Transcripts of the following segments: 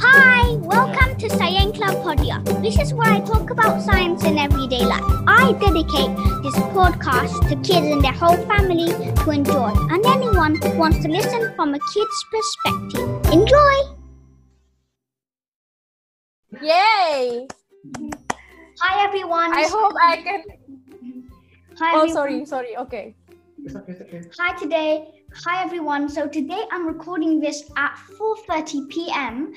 Hi, welcome to Science Club Podia. This is where I talk about science in everyday life. I dedicate this podcast to kids and their whole family to enjoy, and anyone who wants to listen from a kid's perspective. Enjoy! Yay! Hi, everyone. I hope I can. Hi, Oh, everyone. sorry, sorry. Okay. It's okay, it's okay. Hi today. Hi everyone. So today I'm recording this at 4:30 p.m.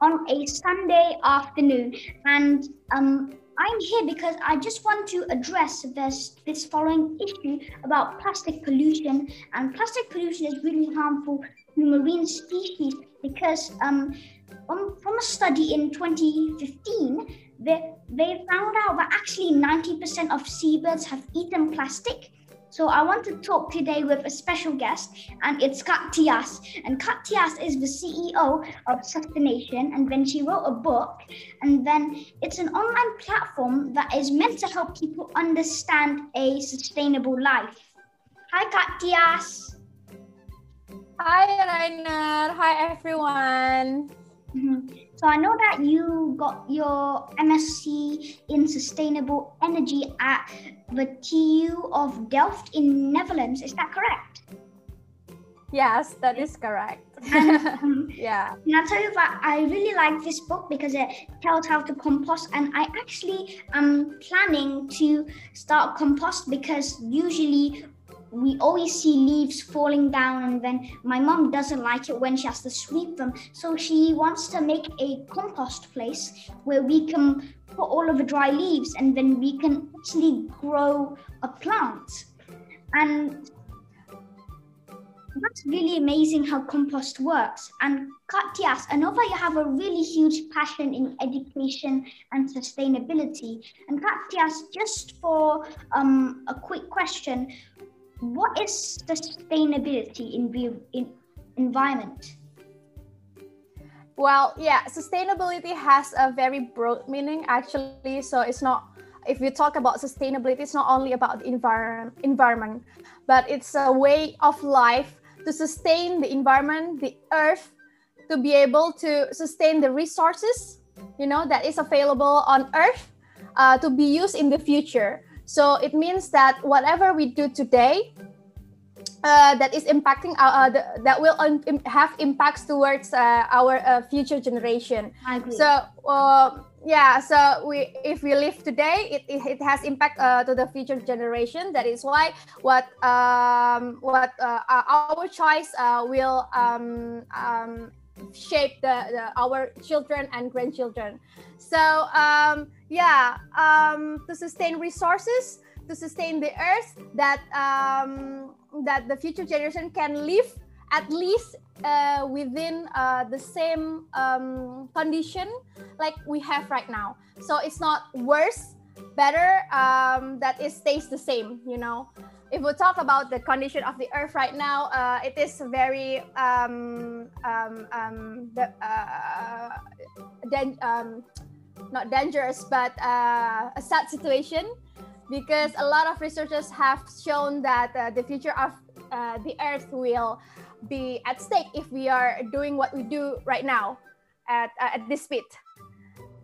on a Sunday afternoon. And um I'm here because I just want to address this this following issue about plastic pollution. And plastic pollution is really harmful to marine species because um from, from a study in 2015 they, they found out that actually 90% of seabirds have eaten plastic so I want to talk today with a special guest, and it's Kak Tyas. And Kak Tyas is the CEO of Sustaination, and then she wrote a book, and then it's an online platform that is meant to help people understand a sustainable life. Hi, Kak Tyas. Hi, Rayner. Hi, everyone. Mhm. So I know that you got your MSc in sustainable energy at the TU of Delft in Netherlands. Is that correct? Yes, that is correct. Um, yeah. And I'll tell you that I really like this book because it tells how to compost, and I actually am planning to start compost because usually we always see leaves falling down, and then my mom doesn't like it when she has to sweep them. So she wants to make a compost place where we can put all of the dry leaves, and then we can actually grow a plant. And that's really amazing how compost works. And Kak Tyas, I know that you have a really huge passion in education and sustainability. And Kak Tyas, just for um, a quick question, what is sustainability in in environment? Well, yeah, sustainability has a very broad meaning actually. So it's not if we talk about sustainability, it's not only about the environment environment, but it's a way of life to sustain the environment, the earth, to be able to sustain the resources, you know, that is available on earth uh, to be used in the future. So it means that whatever we do today, uh, that is impacting our, uh, the, that will im- have impacts towards uh, our uh, future generation. I agree. So uh, yeah, so we if we live today, it, it, it has impact uh, to the future generation. That is why what um, what uh, our choice uh, will um, um, shape the, the our children and grandchildren. So um, yeah, um, to sustain resources, to sustain the earth, that um, that the future generation can live at least uh, within uh, the same um, condition like we have right now. So it's not worse, better. Um, that it stays the same. You know, if we talk about the condition of the earth right now, uh, it is very um, um, um, the, uh, um, not dangerous, but uh, a sad situation because a lot of researchers have shown that uh, the future of uh, the earth will be at stake if we are doing what we do right now at, uh, at this speed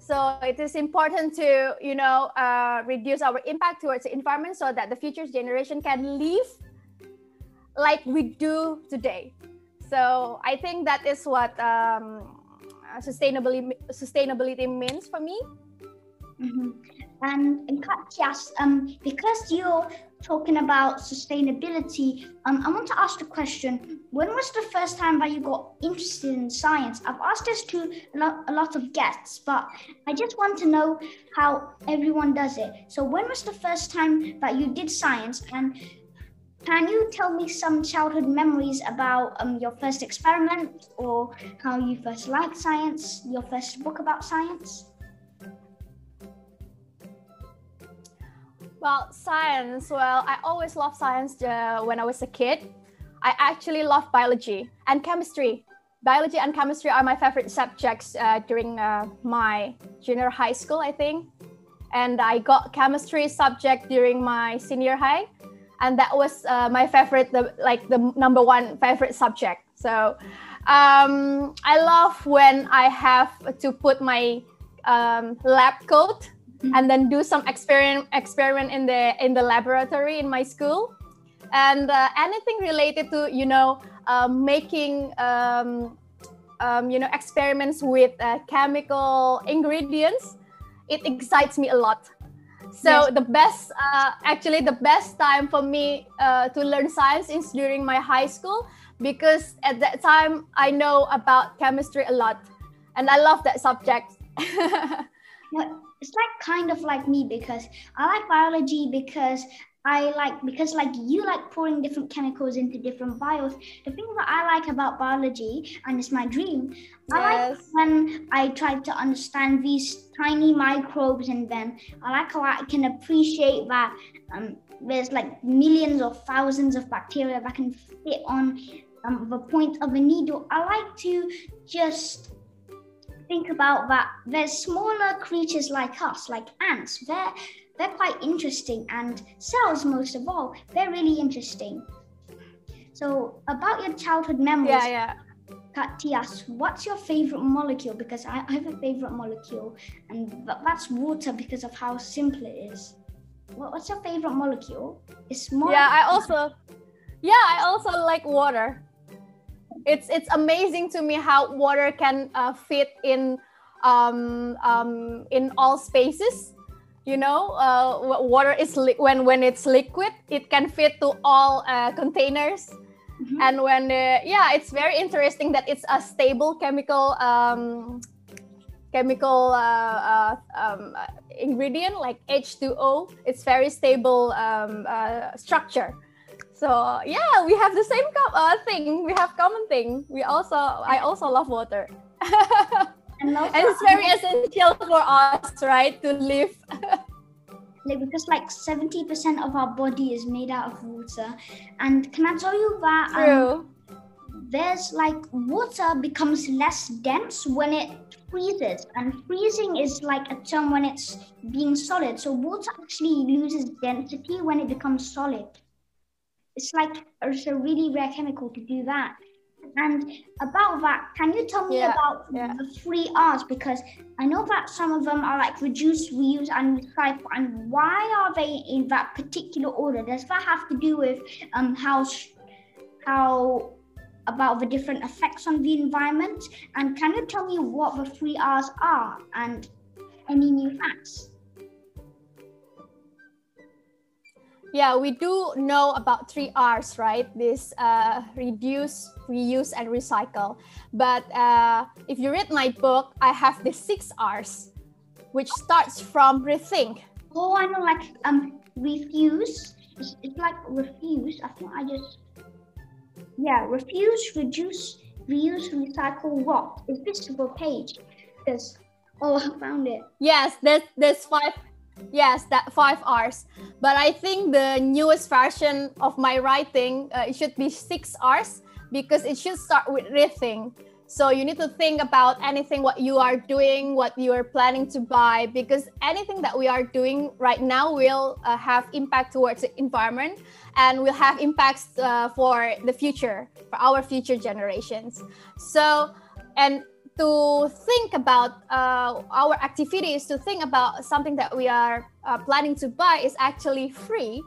so it is important to you know uh, reduce our impact towards the environment so that the future generation can live like we do today so i think that is what um, sustainability sustainability means for me Mhm. And, Kak Tyas, um, because you're talking about sustainability, um, I want to ask the question: When was the first time that you got interested in science? I've asked this to a lot, a lot of guests, but I just want to know how everyone does it. So, when was the first time that you did science? And can you tell me some childhood memories about um, your first experiment, or how you first liked science, your first book about science? Well, science. Well, I always loved science uh, when I was a kid. I actually love biology and chemistry. Biology and chemistry are my favorite subjects uh, during uh, my junior high school, I think. And I got chemistry subject during my senior high, and that was uh, my favorite, the, like the number one favorite subject. So Um, I love when I have to put my um, lab coat. And then do some experiment experiment in the in the laboratory in my school, and uh, anything related to you know uh, making um, um, you know experiments with uh, chemical ingredients, it excites me a lot. So yes. the best, uh, actually, the best time for me uh, to learn science is during my high school because at that time I know about chemistry a lot, and I love that subject. it's like kind of like me because I like biology because I like because like you like pouring different chemicals into different vials. The thing that I like about biology, and it's my dream, yes. I like when I try to understand these tiny microbes in them. I like how I can appreciate that um, there's like millions or thousands of bacteria that can fit on um, the point of a needle. I like to just think about that. There's smaller creatures like us, like ants. They're they're quite interesting, and cells most of all, they're really interesting. So about your childhood memories. Yeah, yeah. Kak Tyas, what's your favorite molecule? Because I, I have a favorite molecule, and that's water because of how simple it is. What's your favorite molecule? It's more. Yeah, I also. Yeah, I also like water. It's it's amazing to me how water can uh, fit in um, um, in all spaces. You know uh, water is li- when when it's liquid it can fit to all uh, containers. Mm-hmm. and when uh, yeah it's very interesting that it's a stable chemical um, chemical uh, uh, um, ingredient like h2o it's very stable um, uh, structure so yeah we have the same co- thing we have common thing we also i also love water and, and it's very essential for us, right, to live. like because like 70% of our body is made out of water. And can I tell you that um, there's like water becomes less dense when it freezes. And freezing is like a term when it's being solid. So water actually loses density when it becomes solid. It's like it's a really rare chemical to do that. And about that, can you tell me yeah, about yeah. the three R's? Because I know that some of them are like reduce, reuse, and recycle. And why are they in that particular order? Does that have to do with um, how how about the different effects on the environment? And can you tell me what the three R's are and any new facts? Yeah, we do know about three R's, right? This uh, reduce, reuse, and recycle. But uh, if you read my book, I have the six R's, which starts from rethink. Oh, I know, like um, refuse. It's, it's like refuse. I think I just yeah, refuse, reduce, reuse, recycle. What is this the page? Because oh, I found it. Yes, there's there's five Yes, that five R's. But I think the newest version of my writing, uh, it should be six R's because it should start with rethink. So you need to think about anything what you are doing, what you are planning to buy, because anything that we are doing right now will uh, have impact towards the environment and will have impacts uh, for the future, for our future generations. So, and to think about uh, our activities, to think about something that we are uh, planning to buy is actually free.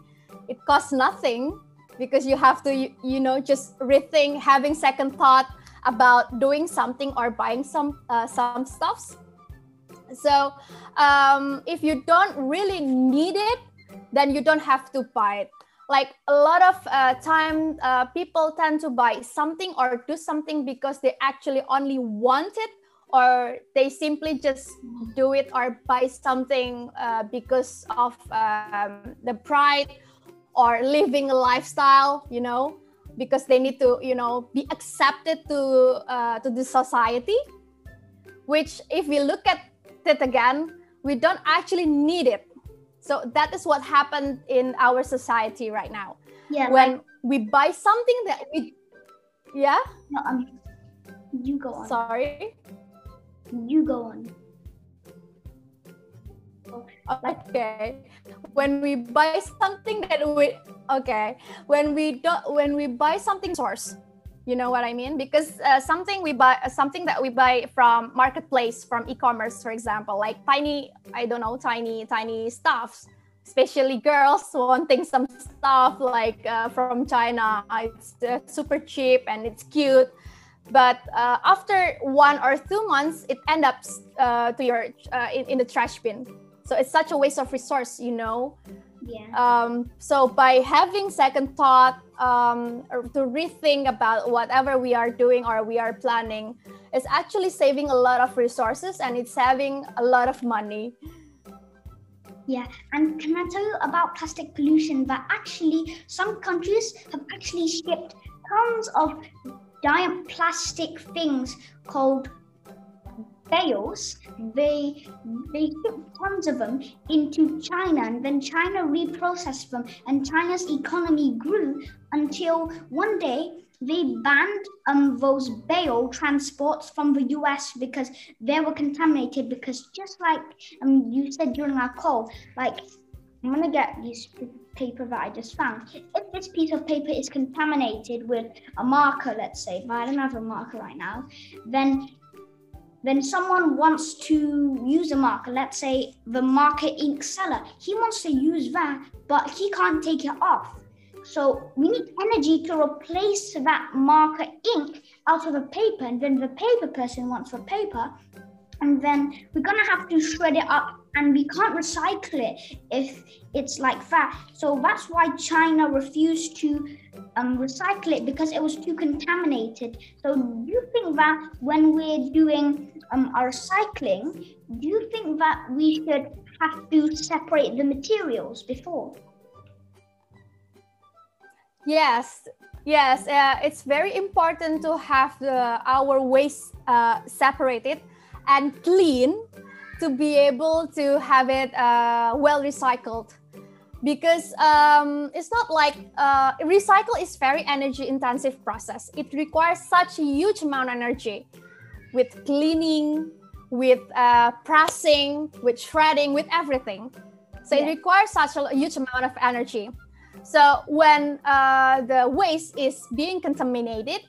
It costs nothing because you have to, you, you know, just rethink, having second thought about doing something or buying some uh, some stuffs. So um, if you don't really need it, then you don't have to buy it like a lot of uh, time uh, people tend to buy something or do something because they actually only want it or they simply just do it or buy something uh, because of um, the pride or living a lifestyle you know? Because they need to you know be accepted to uh, to the society which if we look at it again we don't actually need it so that is what happened in our society right now. Yeah. When like, we buy something that we, yeah. No, um, you go on. Sorry. You go on. Okay. When we buy something that we okay, when we don't when we buy something source, You know what I mean? Because uh, something we buy, something that we buy from marketplace, from e-commerce, for example, like tiny, I don't know, tiny, tiny stuffs, especially girls wanting some stuff like uh, from China. It's uh, super cheap and it's cute, but uh, after one or two months, it end up uh, to your uh, in, in the trash bin. So it's such a waste of resource, you know. Yeah. Um, so by having second thought um, or to rethink about whatever we are doing or we are planning, it's actually saving a lot of resources and it's saving a lot of money. Yeah, and can I tell you about plastic pollution? That actually some countries have actually shipped tons of giant plastic things called bales, they they ship tons of them into China, and then China reprocessed them, and China's economy grew until one day they banned um those bale transports from the US because they were contaminated. Because just like um you said during our call, like I'm gonna get this paper that I just found. If this piece of paper is contaminated with a marker, let's say, but I don't have a marker right now, then then someone wants to use a marker, let's say the marker ink seller, he wants to use that, but he can't take it off. So we need energy to replace that marker ink out of the paper, and then the paper person wants the paper, and then we're gonna have to shred it up and we can't recycle it if it's like that. So that's why China refused to um, recycle it because it was too contaminated. So do you think that when we're doing um, our recycling, do you think that we should have to separate the materials before? Yes, yes, uh, it's very important to have the, our waste uh, separated and clean to be able to have it uh, well recycled. Because um, it's not like uh, recycle is very energy intensive process. It requires such a huge amount of energy with cleaning with uh, pressing with shredding with everything. So yeah. it requires such a huge amount of energy. So when uh, the waste is being contaminated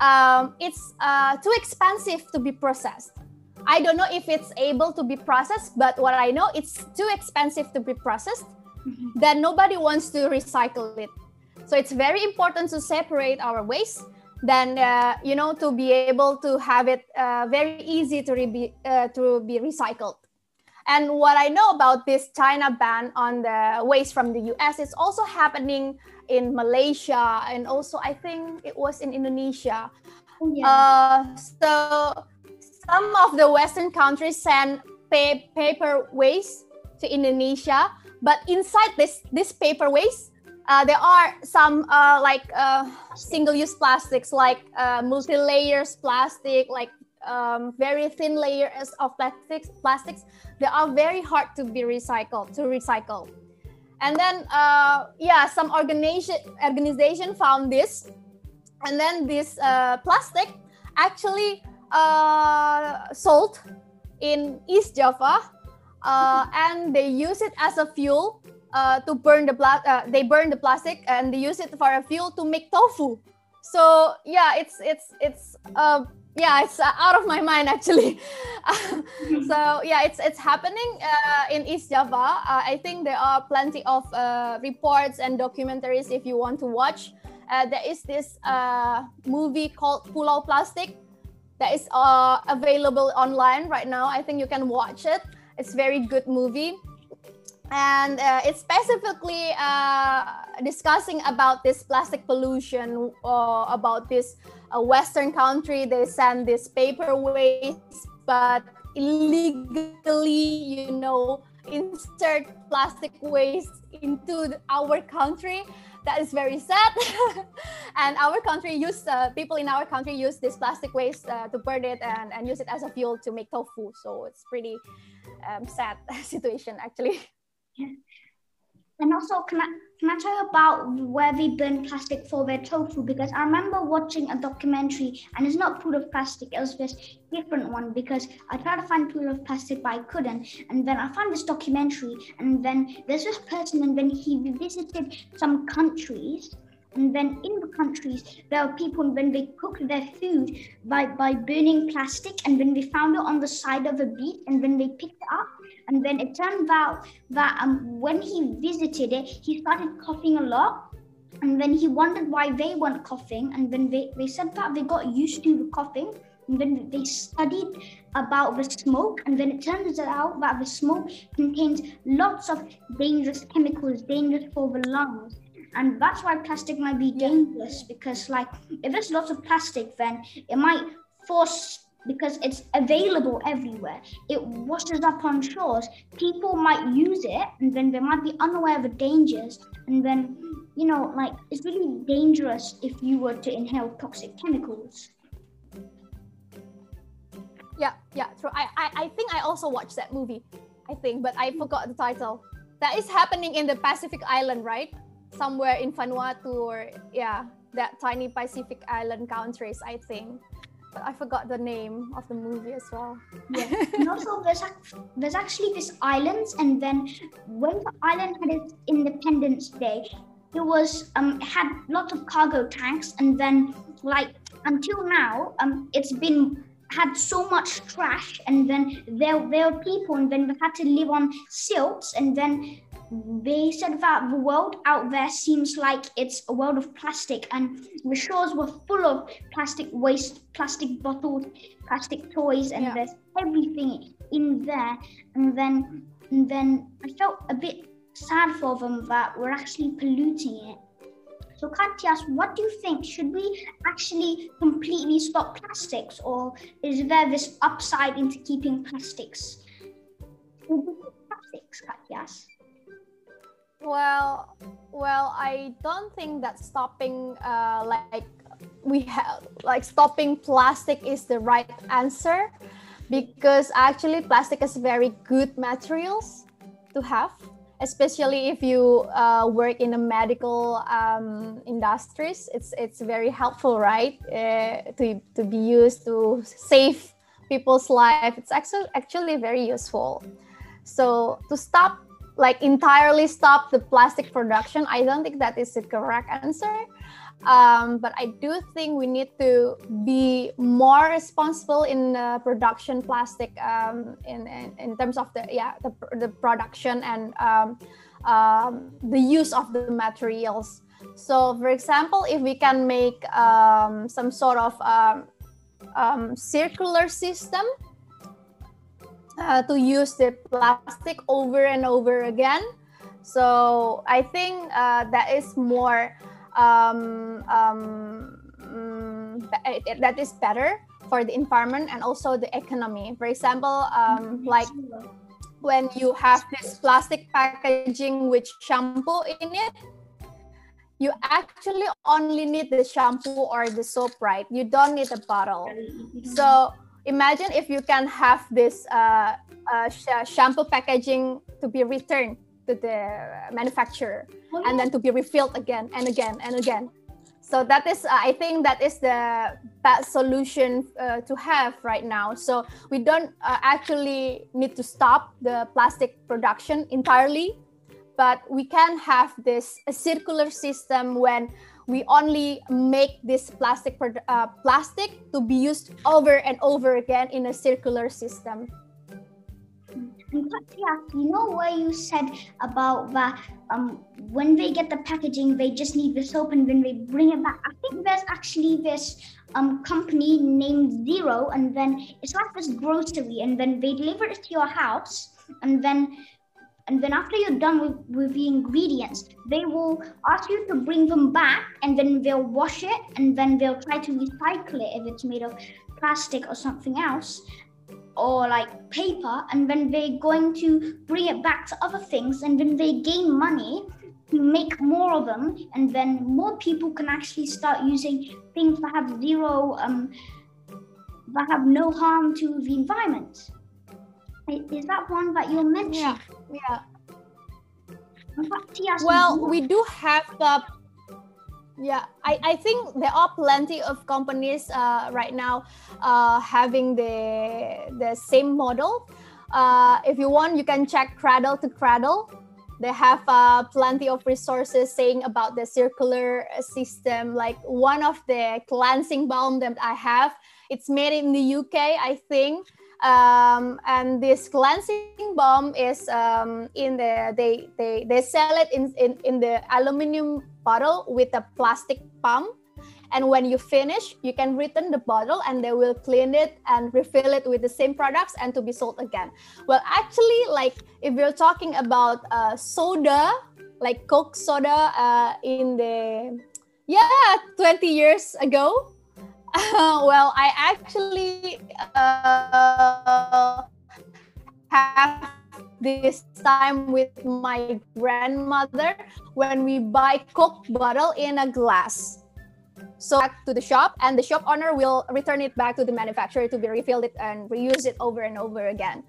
um, it's uh, too expensive to be processed I don't know if it's able to be processed, but what I know, it's too expensive to be processed. Mm-hmm. Then nobody wants to recycle it. So it's very important to separate our waste. Then uh, you know to be able to have it uh, very easy to, re- uh, to be recycled. And what I know about this China ban on the waste from the US is also happening in Malaysia and also I think it was in Indonesia. Oh, yeah. Uh, so some of the Western countries send pay, paper waste to Indonesia, but inside this this paper waste, uh, there are some uh, like uh, single-use plastics, like uh, multi-layers plastic, like um, very thin layers of plastics. Plastics they are very hard to be recycled to recycle. And then uh, yeah, some organization organization found this, and then this uh, plastic actually uh, salt in East Java, uh, and they use it as a fuel uh, to burn the pla- uh, they burn the plastic and they use it for a fuel to make tofu. So yeah, it's it's it's uh, yeah, it's out of my mind actually. so yeah, it's it's happening uh, in East Java. Uh, I think there are plenty of uh, reports and documentaries if you want to watch. Uh, there is this uh, movie called Pulau Plastik that is uh, available online right now. I think you can watch it. It's very good movie, and uh, it's specifically uh, discussing about this plastic pollution, uh, about this uh, Western country. They send this paper waste, but illegally, you know, insert plastic waste into our country that is very sad. and our country use uh, people in our country use this plastic waste uh, to burn it and, and use it as a fuel to make tofu. So it's pretty um, sad situation actually. And also, can I, can I tell you about where they burn plastic for their tofu? Because I remember watching a documentary, and it's not pool of plastic, it was this different one. Because I tried to find pool of plastic, but I couldn't. And then I found this documentary, and then there's this person, and then he visited some countries And then in the countries, there are people and when they cook their food by, by burning plastic, and when they found it on the side of a beach, and when they picked it up, and then it turned out that um, when he visited it, he started coughing a lot. And then he wondered why they weren't coughing. And then they, they said that they got used to the coughing. And then they studied about the smoke. And then it turns out that the smoke contains lots of dangerous chemicals, dangerous for the lungs and that's why plastic might be dangerous because like if there's lots of plastic then it might force because it's available everywhere. It washes up on shores. People might use it and then they might be unaware of the dangers. And then, you know, like it's really dangerous if you were to inhale toxic chemicals. Yeah, yeah, true. I, I, I think I also watched that movie, I think, but I forgot the title. That is happening in the Pacific Island, right? Somewhere in Vanuatu or, yeah, that tiny Pacific Island countries, I think I forgot the name of the movie as well. Yeah, and also there's there's actually this island, and then when the island had its Independence Day, it was um had lots of cargo tanks, and then like until now um it's been had so much trash, and then there there were people, and then they had to live on silts, and then they said that the world out there seems like it's a world of plastic, and the shores were full of plastic waste, plastic bottles, plastic toys, and yeah. there's everything in there. And then, and then I felt a bit sad for them that we're actually polluting it. So, Kak Tyas, what do you think? Should we actually completely stop plastics, or is there this upside into keeping plastics? Plastics, Kak Tyas. Well, well, I don't think that stopping, uh, like we have, like stopping plastic is the right answer, because actually plastic is very good materials to have, especially if you uh, work in the medical um, industries. It's it's very helpful, right? Uh, to to be used to save people's life. It's actually actually very useful. So to stop like entirely stop the plastic production. I don't think that is the correct answer. Um, but i do think we need to be more responsible in the production plastic um, in, in, in terms of the yeah the, the production and um, um the use of the materials. So for example if we can make um, some sort of um, circular system uh, to use the plastic over and over again. So I think uh, that is more um, um, mm, that is better for the environment and also the economy. For example, um, like when you have this plastic packaging with shampoo in it, you actually only need the shampoo or the soap, right? You don't need a bottle. So imagine if you can have this uh, uh, sh- shampoo packaging to be returned to the manufacturer oh, and then to be refilled again and again and again. So that is uh, i think that is the best solution uh, to have right now. So we don't uh, actually need to stop the plastic production entirely but we can have this a circular system when we only make this plastic uh, plastic to be used over and over again in a circular system. Yeah, you know what you said about that um, when they get the packaging, they just need the soap and then they bring it back. I think there's actually this um, company named Zero, and then it's like this grocery, and then they deliver it to your house, and then and then after you're done with, with the ingredients they will ask you to bring them back and then they'll wash it and then they'll try to recycle it if it's made of plastic or something else or like paper and then they're going to bring it back to other things and then they gain money to make more of them and then more people can actually start using things that have zero um, that have no harm to the environment is that one that you mentioned? Yeah. Yeah. Well, we do have the yeah, I, I think there are plenty of companies uh, right now uh, having the the same model. Uh, if you want, you can check Cradle to Cradle. they have uh, plenty of resources saying about the circular system. Like one of the cleansing balm that I have, it's made in the UK, I think. Um, and this cleansing balm is um, in the they, they they sell it in, in in the aluminum bottle with a plastic pump. And when you finish you can return the bottle and they will clean it and refill it with the same products and to be sold again. Well actually like if you're talking about uh, soda like coke soda uh, in the yeah 20 years ago well i actually uh, have this time with my grandmother when we buy coke bottle in a glass. So back to the shop and the shop owner will return it back to the manufacturer to be refilled it and reuse it over and over again.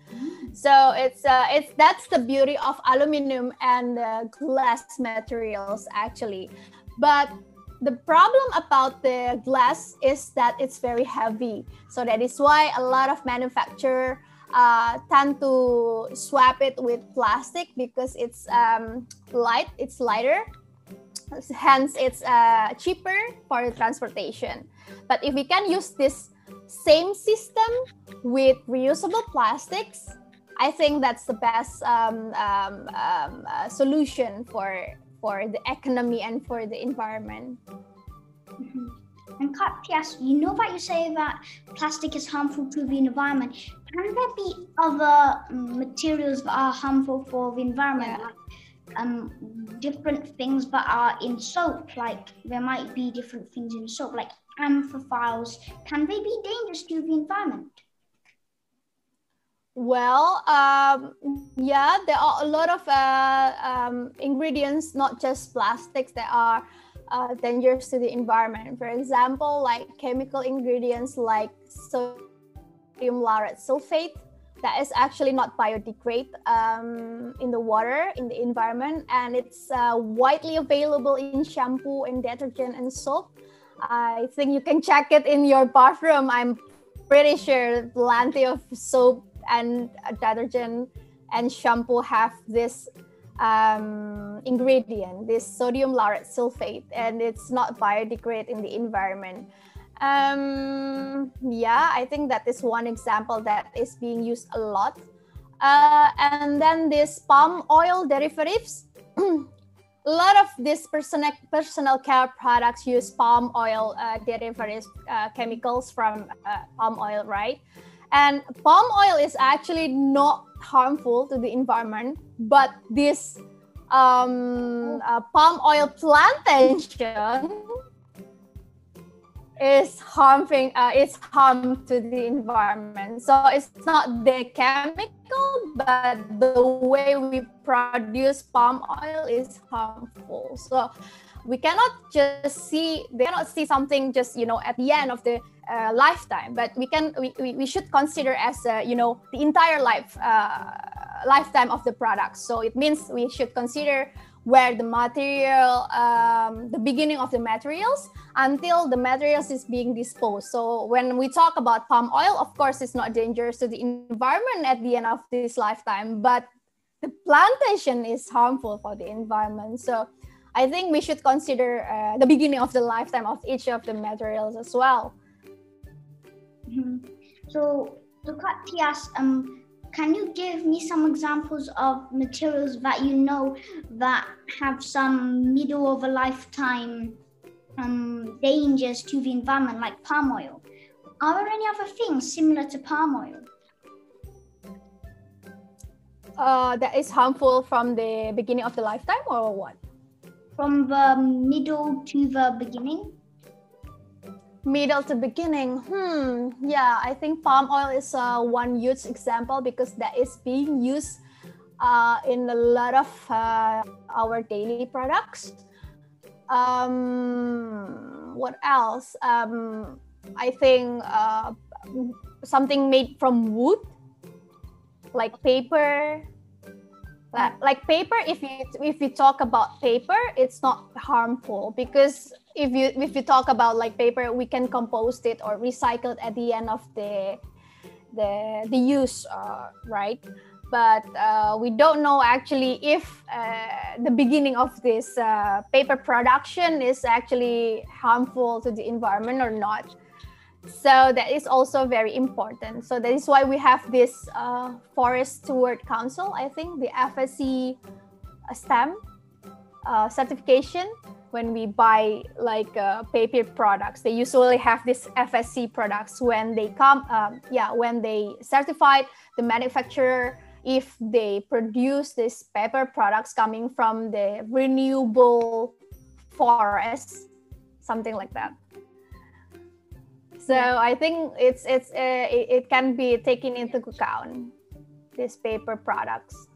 So it's uh, it's that's the beauty of aluminum and uh, glass materials actually. But the problem about the glass is that it's very heavy. So that is why a lot of manufacturer uh, tend to swap it with plastic because it's um, light it's lighter. Hence it's uh, cheaper for transportation. But if we can use this same system with reusable plastics i think that's the best um, um, um, uh, solution for for the economy and for the environment mm-hmm. And Katya, you know that you say that plastic is harmful to the environment. Can there be other materials that are harmful for the environment, yeah. like um, different things that are in soap. Like there might be different things in soap, like amphiphiles. Can they be dangerous to the environment? Well, um, yeah, there are a lot of uh, um, ingredients, not just plastics, that are uh, dangerous to the environment. For example, like chemical ingredients like sodium lauryl sulfate that is actually not biodegrade um, in the water in the environment and it's uh, widely available in shampoo and detergent and soap i think you can check it in your bathroom i'm pretty sure plenty of soap and detergent and shampoo have this um, ingredient this sodium lauryl sulfate and it's not biodegrade in the environment um, yeah, I think that is one example that is being used a lot. Uh, and then this palm oil derivatives. a lot of these personal personal care products use palm oil uh, derivatives uh, chemicals from uh, palm oil, right? And palm oil is actually not harmful to the environment, but this um, uh, palm oil plantation is harming uh, is harm to the environment. So it's not the chemical but the way we produce palm oil is harmful. So we cannot just see they cannot see something just you know at the end of the uh, lifetime but we can we, we, we should consider as uh, you know the entire life uh, lifetime of the product. So it means we should consider where the material, um, the beginning of the materials until the materials is being disposed. So when we talk about palm oil, of course, it's not dangerous to the environment at the end of this lifetime, but the plantation is harmful for the environment. So I think we should consider uh, the beginning of the lifetime of each of the materials as well. Mm-hmm. So, so Kak Tyas, um, can you give me some examples of materials that you know that have some middle of a lifetime um, dangers to the environment, like palm oil? Are there any other things similar to palm oil? Uh, that is harmful from the beginning of the lifetime or what? From the middle to the beginning middle to beginning hmm yeah i think palm oil is uh, one huge example because that is being used uh, in a lot of uh, our daily products. Um, what else? Um, i think uh, something made from wood like paper like, like paper if you if we talk about paper it's not harmful because if you if you talk about like paper we can compost it or recycle it at the end of the the the use uh, right? But uh, we don't know actually if uh, the beginning of this uh, paper production is actually harmful to the environment or not so that is also very important. So that is why we have this uh, forest steward council i think the fsc stamp uh, certification. When we buy like uh, paper products they usually have this fsc products when they come um, yeah when they certified the manufacturer if they produce these paper products coming from the renewable forest something like that so i think it's it's uh, it, it can be taken into account these paper products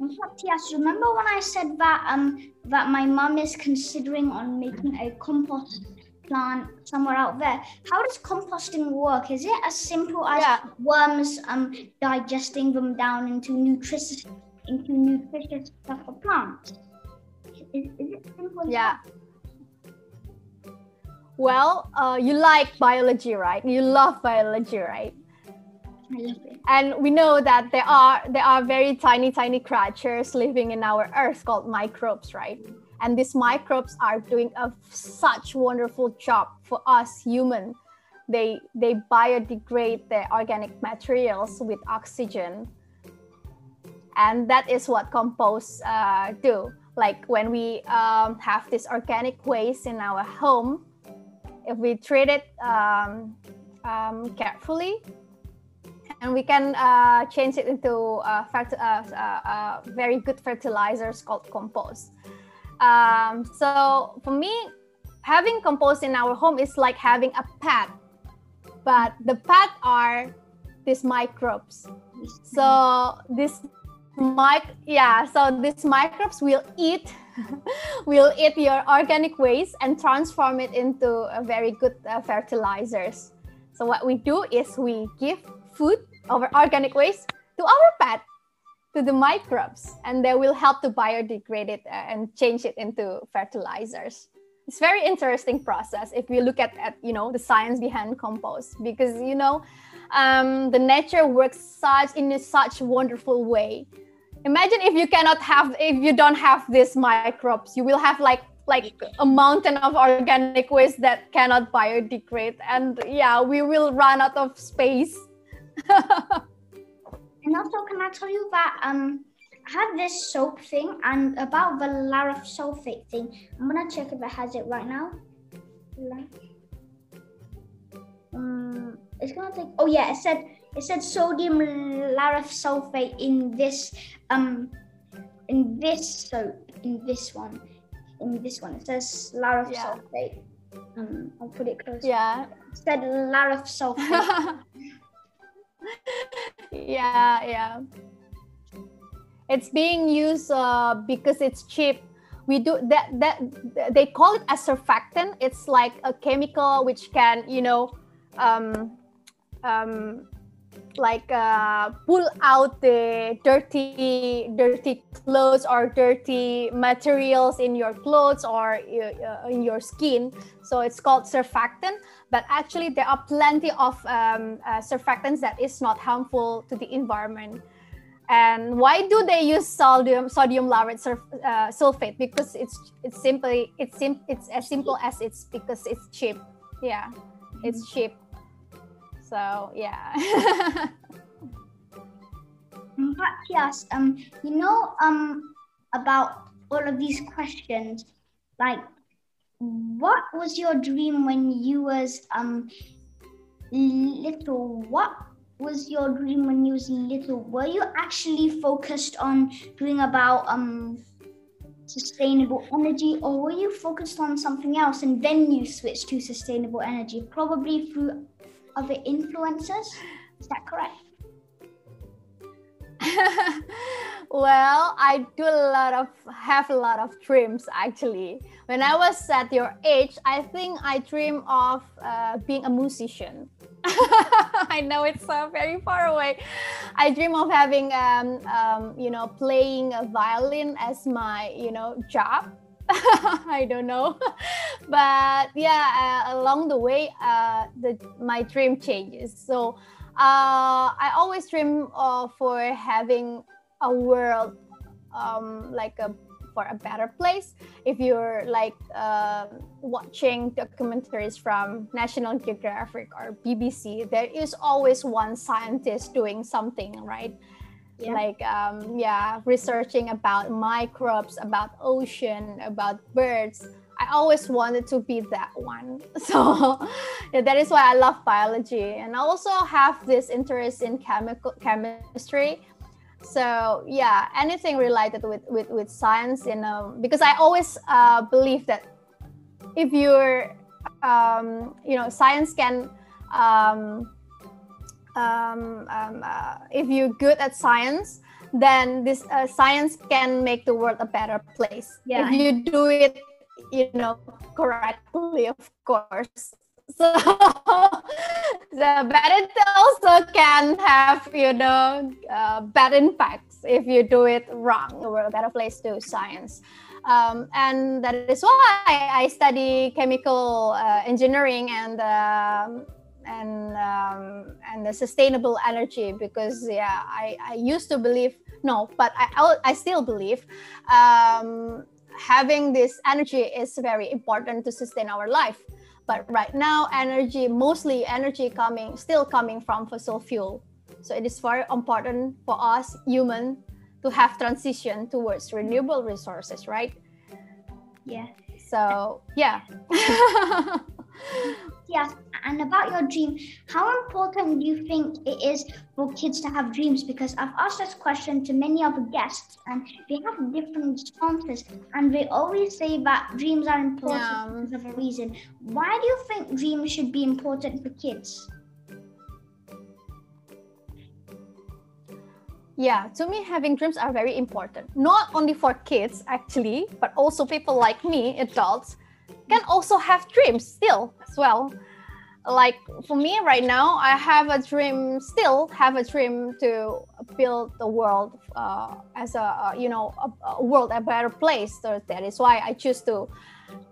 in fact, yes. Remember when I said that um that my mum is considering on making a compost plant somewhere out there? How does composting work? Is it as simple as yeah. worms um digesting them down into nutritious into nutritious stuff for plants? Is, is it simple? yeah. Well, uh, you like biology, right? You love biology, right? I love it. And we know that there are there are very tiny, tiny creatures living in our earth called microbes, right? And these microbes are doing a such wonderful job for us human. They they biodegrade the organic materials with oxygen, and that is what compost uh, do. Like when we um, have this organic waste in our home, if we treat it um, um, carefully, and we can uh, change it into very good fertilizers called compost. Um, so for me, having compost in our home is like having a pet, but the pet are these microbes. So this mic, yeah, so these microbes will eat will eat your organic waste and transform it into very good uh, fertilizers. So what we do is we give food our organic waste to our pet to the microbes and they will help to biodegrade it uh, and change it into fertilizers it's very interesting process if we look at, at you know the science behind compost because you know um, the nature works such in such wonderful way imagine if you cannot have if you don't have these microbes you will have like like a mountain of organic waste that cannot biodegrade and yeah we will run out of space and also, can I tell you that um, I have this soap thing and about the laureth sulfate thing. I'm gonna check if it has it right now. Um, it's gonna take. Oh yeah, it said it said sodium laureth sulfate in this um in this soap in this one in this one. It says laureth yeah. sulfate. Um, I'll put it close. Yeah. It said laureth sulfate. yeah, yeah. It's being used uh, because it's cheap. We do that. That they call it a surfactant. It's like a chemical which can, you know, um, um, like uh, pull out the dirty dirty clothes or dirty materials in your clothes or uh, in your skin. So it's called surfactant. But actually there are plenty of um, uh, surfactants that is not harmful to the environment. And why do they use sodium sodium surf, uh, sulfate? Because it's it's simply it's sim- it's as simple as it's because it's cheap. Yeah it's mm-hmm. cheap so yeah. but yes, um, you know, um, about all of these questions, like, what was your dream when you was um little? What was your dream when you was little? Were you actually focused on doing about um sustainable energy or were you focused on something else and then you switched to sustainable energy probably through other influencers. Is that correct? well, I do a lot of have a lot of dreams actually. When I was at your age, I think I dream of uh, being a musician. I know it's uh, very far away. I dream of having, um, um, you know, playing a violin as my, you know, job I don't know, but yeah, uh, along the way, uh, the my dream changes. So uh, I always dream uh, for having a world um, like a for a better place. If you're like uh, watching documentaries from National Geographic or BBC, there is always one scientist doing something, right? Yeah. Like um, yeah, researching about microbes, about ocean, about birds. I always wanted to be that one. So yeah, that is why I love biology. And I also have this interest in chemical chemistry so yeah anything related with with, with science you know because i always uh, believe that if you're um, you know science can um, um, um, uh, if you're good at science then this uh, science can make the world a better place. Yeah. if you do it you know correctly of course. So the it also can have you know uh, bad impacts if you do it wrong. We're a better place to science. Um, and that is why i study chemical uh, engineering and um, and um, and the sustainable energy because yeah I, I used to believe no but i i still believe um, having this energy is very important to sustain our life but right now, energy, mostly energy coming, still coming from fossil fuel. So it is very important for us human to have transition towards renewable resources, right? Yeah. So yeah. yes, and about your dream, how important do you think it is for kids to have dreams? Because I've asked this question to many other guests, and they have different responses, and they always say that dreams are important yeah. because of a reason. Why do you think dreams should be important for kids? Yeah, to me, having dreams are very important. Not only for kids, actually, but also people like me, adults, can also have dreams still as well. Like for me right now i have a dream still have a dream to build the world uh, as a uh, you know a, a, world a better place. So that is why i choose to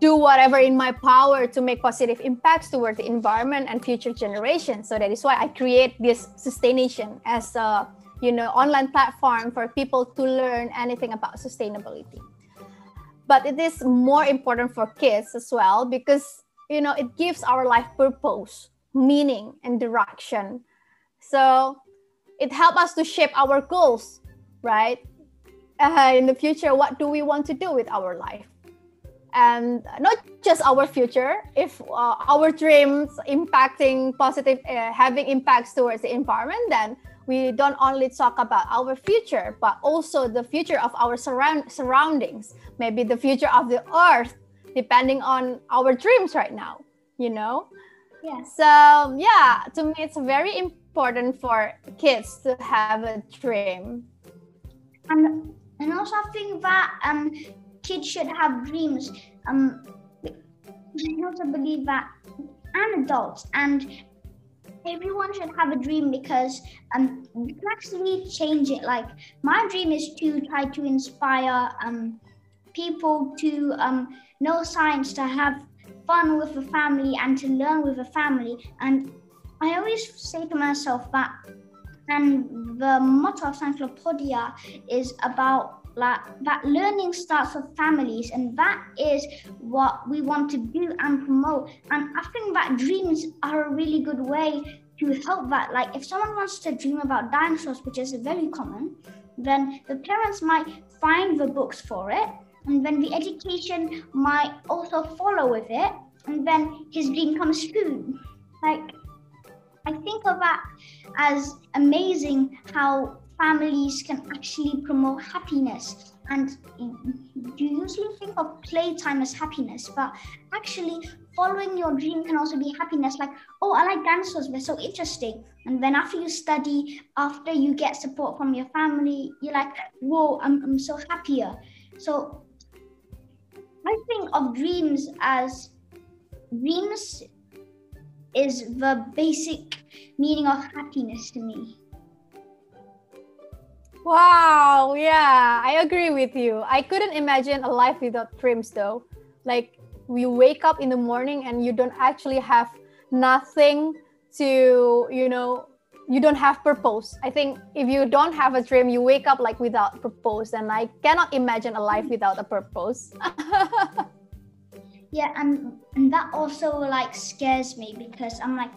do whatever in my power to make positive impacts toward the environment and future generations. So that is why i create this sustaination as a you know online platform for people to learn anything about sustainability but it is more important for kids as well because you know it gives our life purpose meaning and direction. So it helps us to shape our goals right? Uh, in the future what do we want to do with our life? And not just our future if uh, our dreams impacting positive uh, having impacts towards the environment then we don't only talk about our future but also the future of our surround- surroundings maybe the future of the earth depending on our dreams right now you know? Yeah so yeah to me it's very important for kids to have a dream. And and also i think that um kids should have dreams. Um i also believe that and adults and everyone should have a dream because um you can actually change it. Like my dream is to try to inspire um people to um know science to have fun with the family and to learn with the family. And i always say to myself that and the motto of SciencloPodia is about like that learning starts with families and that is what we want to do and promote. And i think that dreams are a really good way to help that. Like if someone wants to dream about dinosaurs which is very common then the parents might find the books for it and then the education might also follow with it and then his dream comes true. Like i think of that as amazing how families can actually promote happiness. And you usually think of playtime as happiness, but actually following your dream can also be happiness. Like, oh, I like dinosaurs, they're so interesting. And then after you study, after you get support from your family, you're like, whoa, I'm, I'm so happier. So I think of dreams as dreams is the basic meaning of happiness to me. Wow, yeah, I agree with you. I couldn't imagine a life without dreams though. Like you wake up in the morning and you don't actually have nothing to, you know, you don't have purpose. I think if you don't have a dream, you wake up like without purpose, and I cannot imagine a life without a purpose. yeah, and and that also like scares me because I'm like,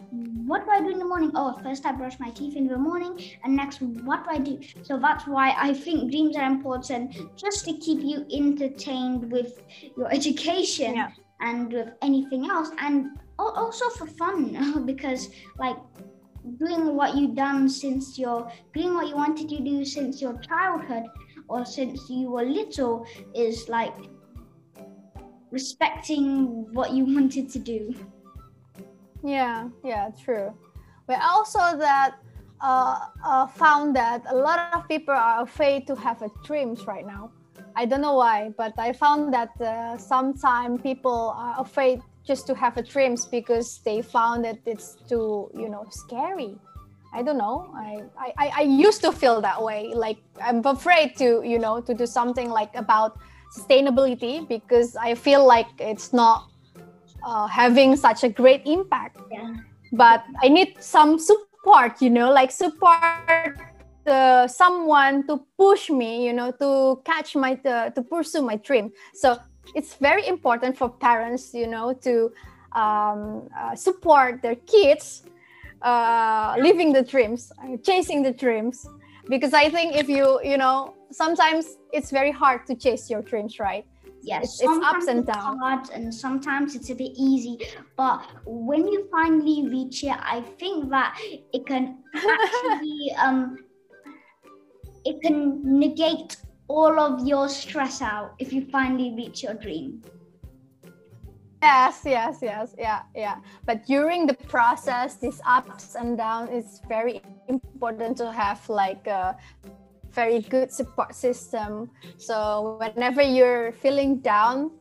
what do I do in the morning? Oh, first I brush my teeth in the morning, and next what do I do? So that's why I think dreams are important just to keep you entertained with your education yeah. and with anything else, and also for fun because like doing what you've done since your doing what you wanted to do since your childhood or since you were little is like respecting what you wanted to do. Yeah yeah true. But also that uh, uh, found that a lot of people are afraid to have a dreams right now. I don't know why but i found that uh, sometimes people are afraid just to have a dreams because they found that it's too you know scary. I don't know. I, I i used to feel that way. Like i'm afraid to you know to do something like about sustainability because i feel like it's not uh, having such a great impact yeah. but i need some support you know like support uh, someone to push me you know to catch my uh, to pursue my dream so it's very important for parents, you know, to um, uh, support their kids uh, living the dreams, uh, chasing the dreams. Because I think if you, you know, sometimes it's very hard to chase your dreams, right? Yes, it's, it's ups and downs. Hard and sometimes it's a bit easy. But when you finally reach it, I think that it can actually um, it can negate all of your stress out if you finally reach your dream. Yes, yes, yes, yeah, yeah. But during the process, these ups and downs, it's very important to have like a very good support system. So whenever you're feeling down,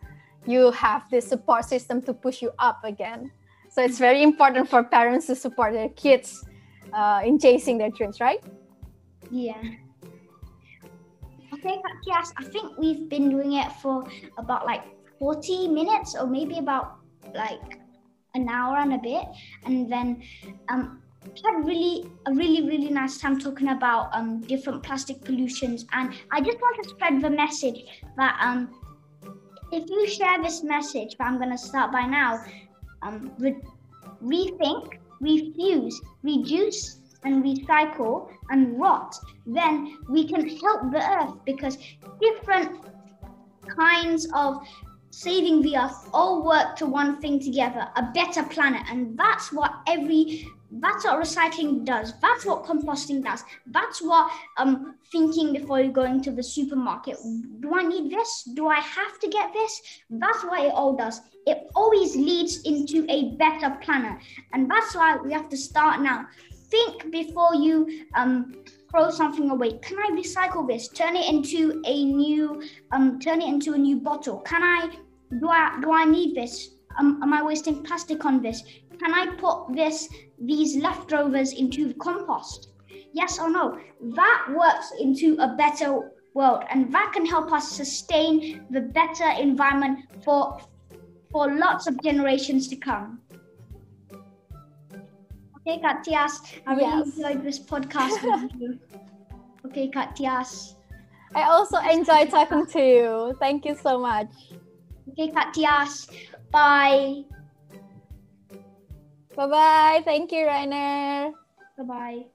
you have this support system to push you up again. So it's very important for parents to support their kids uh, in chasing their dreams, right? Yeah. Okay, yes, I think we've been doing it for about like 40 minutes or maybe about like an hour and a bit. And then um, had really a really really nice time talking about um, different plastic pollutions and i just want to spread the message that um, if you share this message but i'm going to start by now um, re- rethink refuse reduce and recycle and rot, then we can help the earth because different kinds of saving the earth all work to one thing together a better planet. And that's what every that's what recycling does. That's what composting does. That's what um thinking before you go into the supermarket. Do i need this? Do i have to get this? That's what it all does. It always leads into a better planet. And that's why we have to start now. Think before you um, throw something away. Can I recycle this? Turn it into a new um, turn it into a new bottle. Can I do I do I need this? Um, am I wasting plastic on this? Can I put this these leftovers into compost? Yes or no? That works into a better world, and that can help us sustain the better environment for for lots of generations to come. Okay, Kak Tyas. I really yes. enjoyed this podcast with you. Okay, Kak Tyas. I also enjoy talking to you. Thank you so much. Okay, Kak Tyas. Bye. Bye bye. Thank you, Rayner. Bye bye.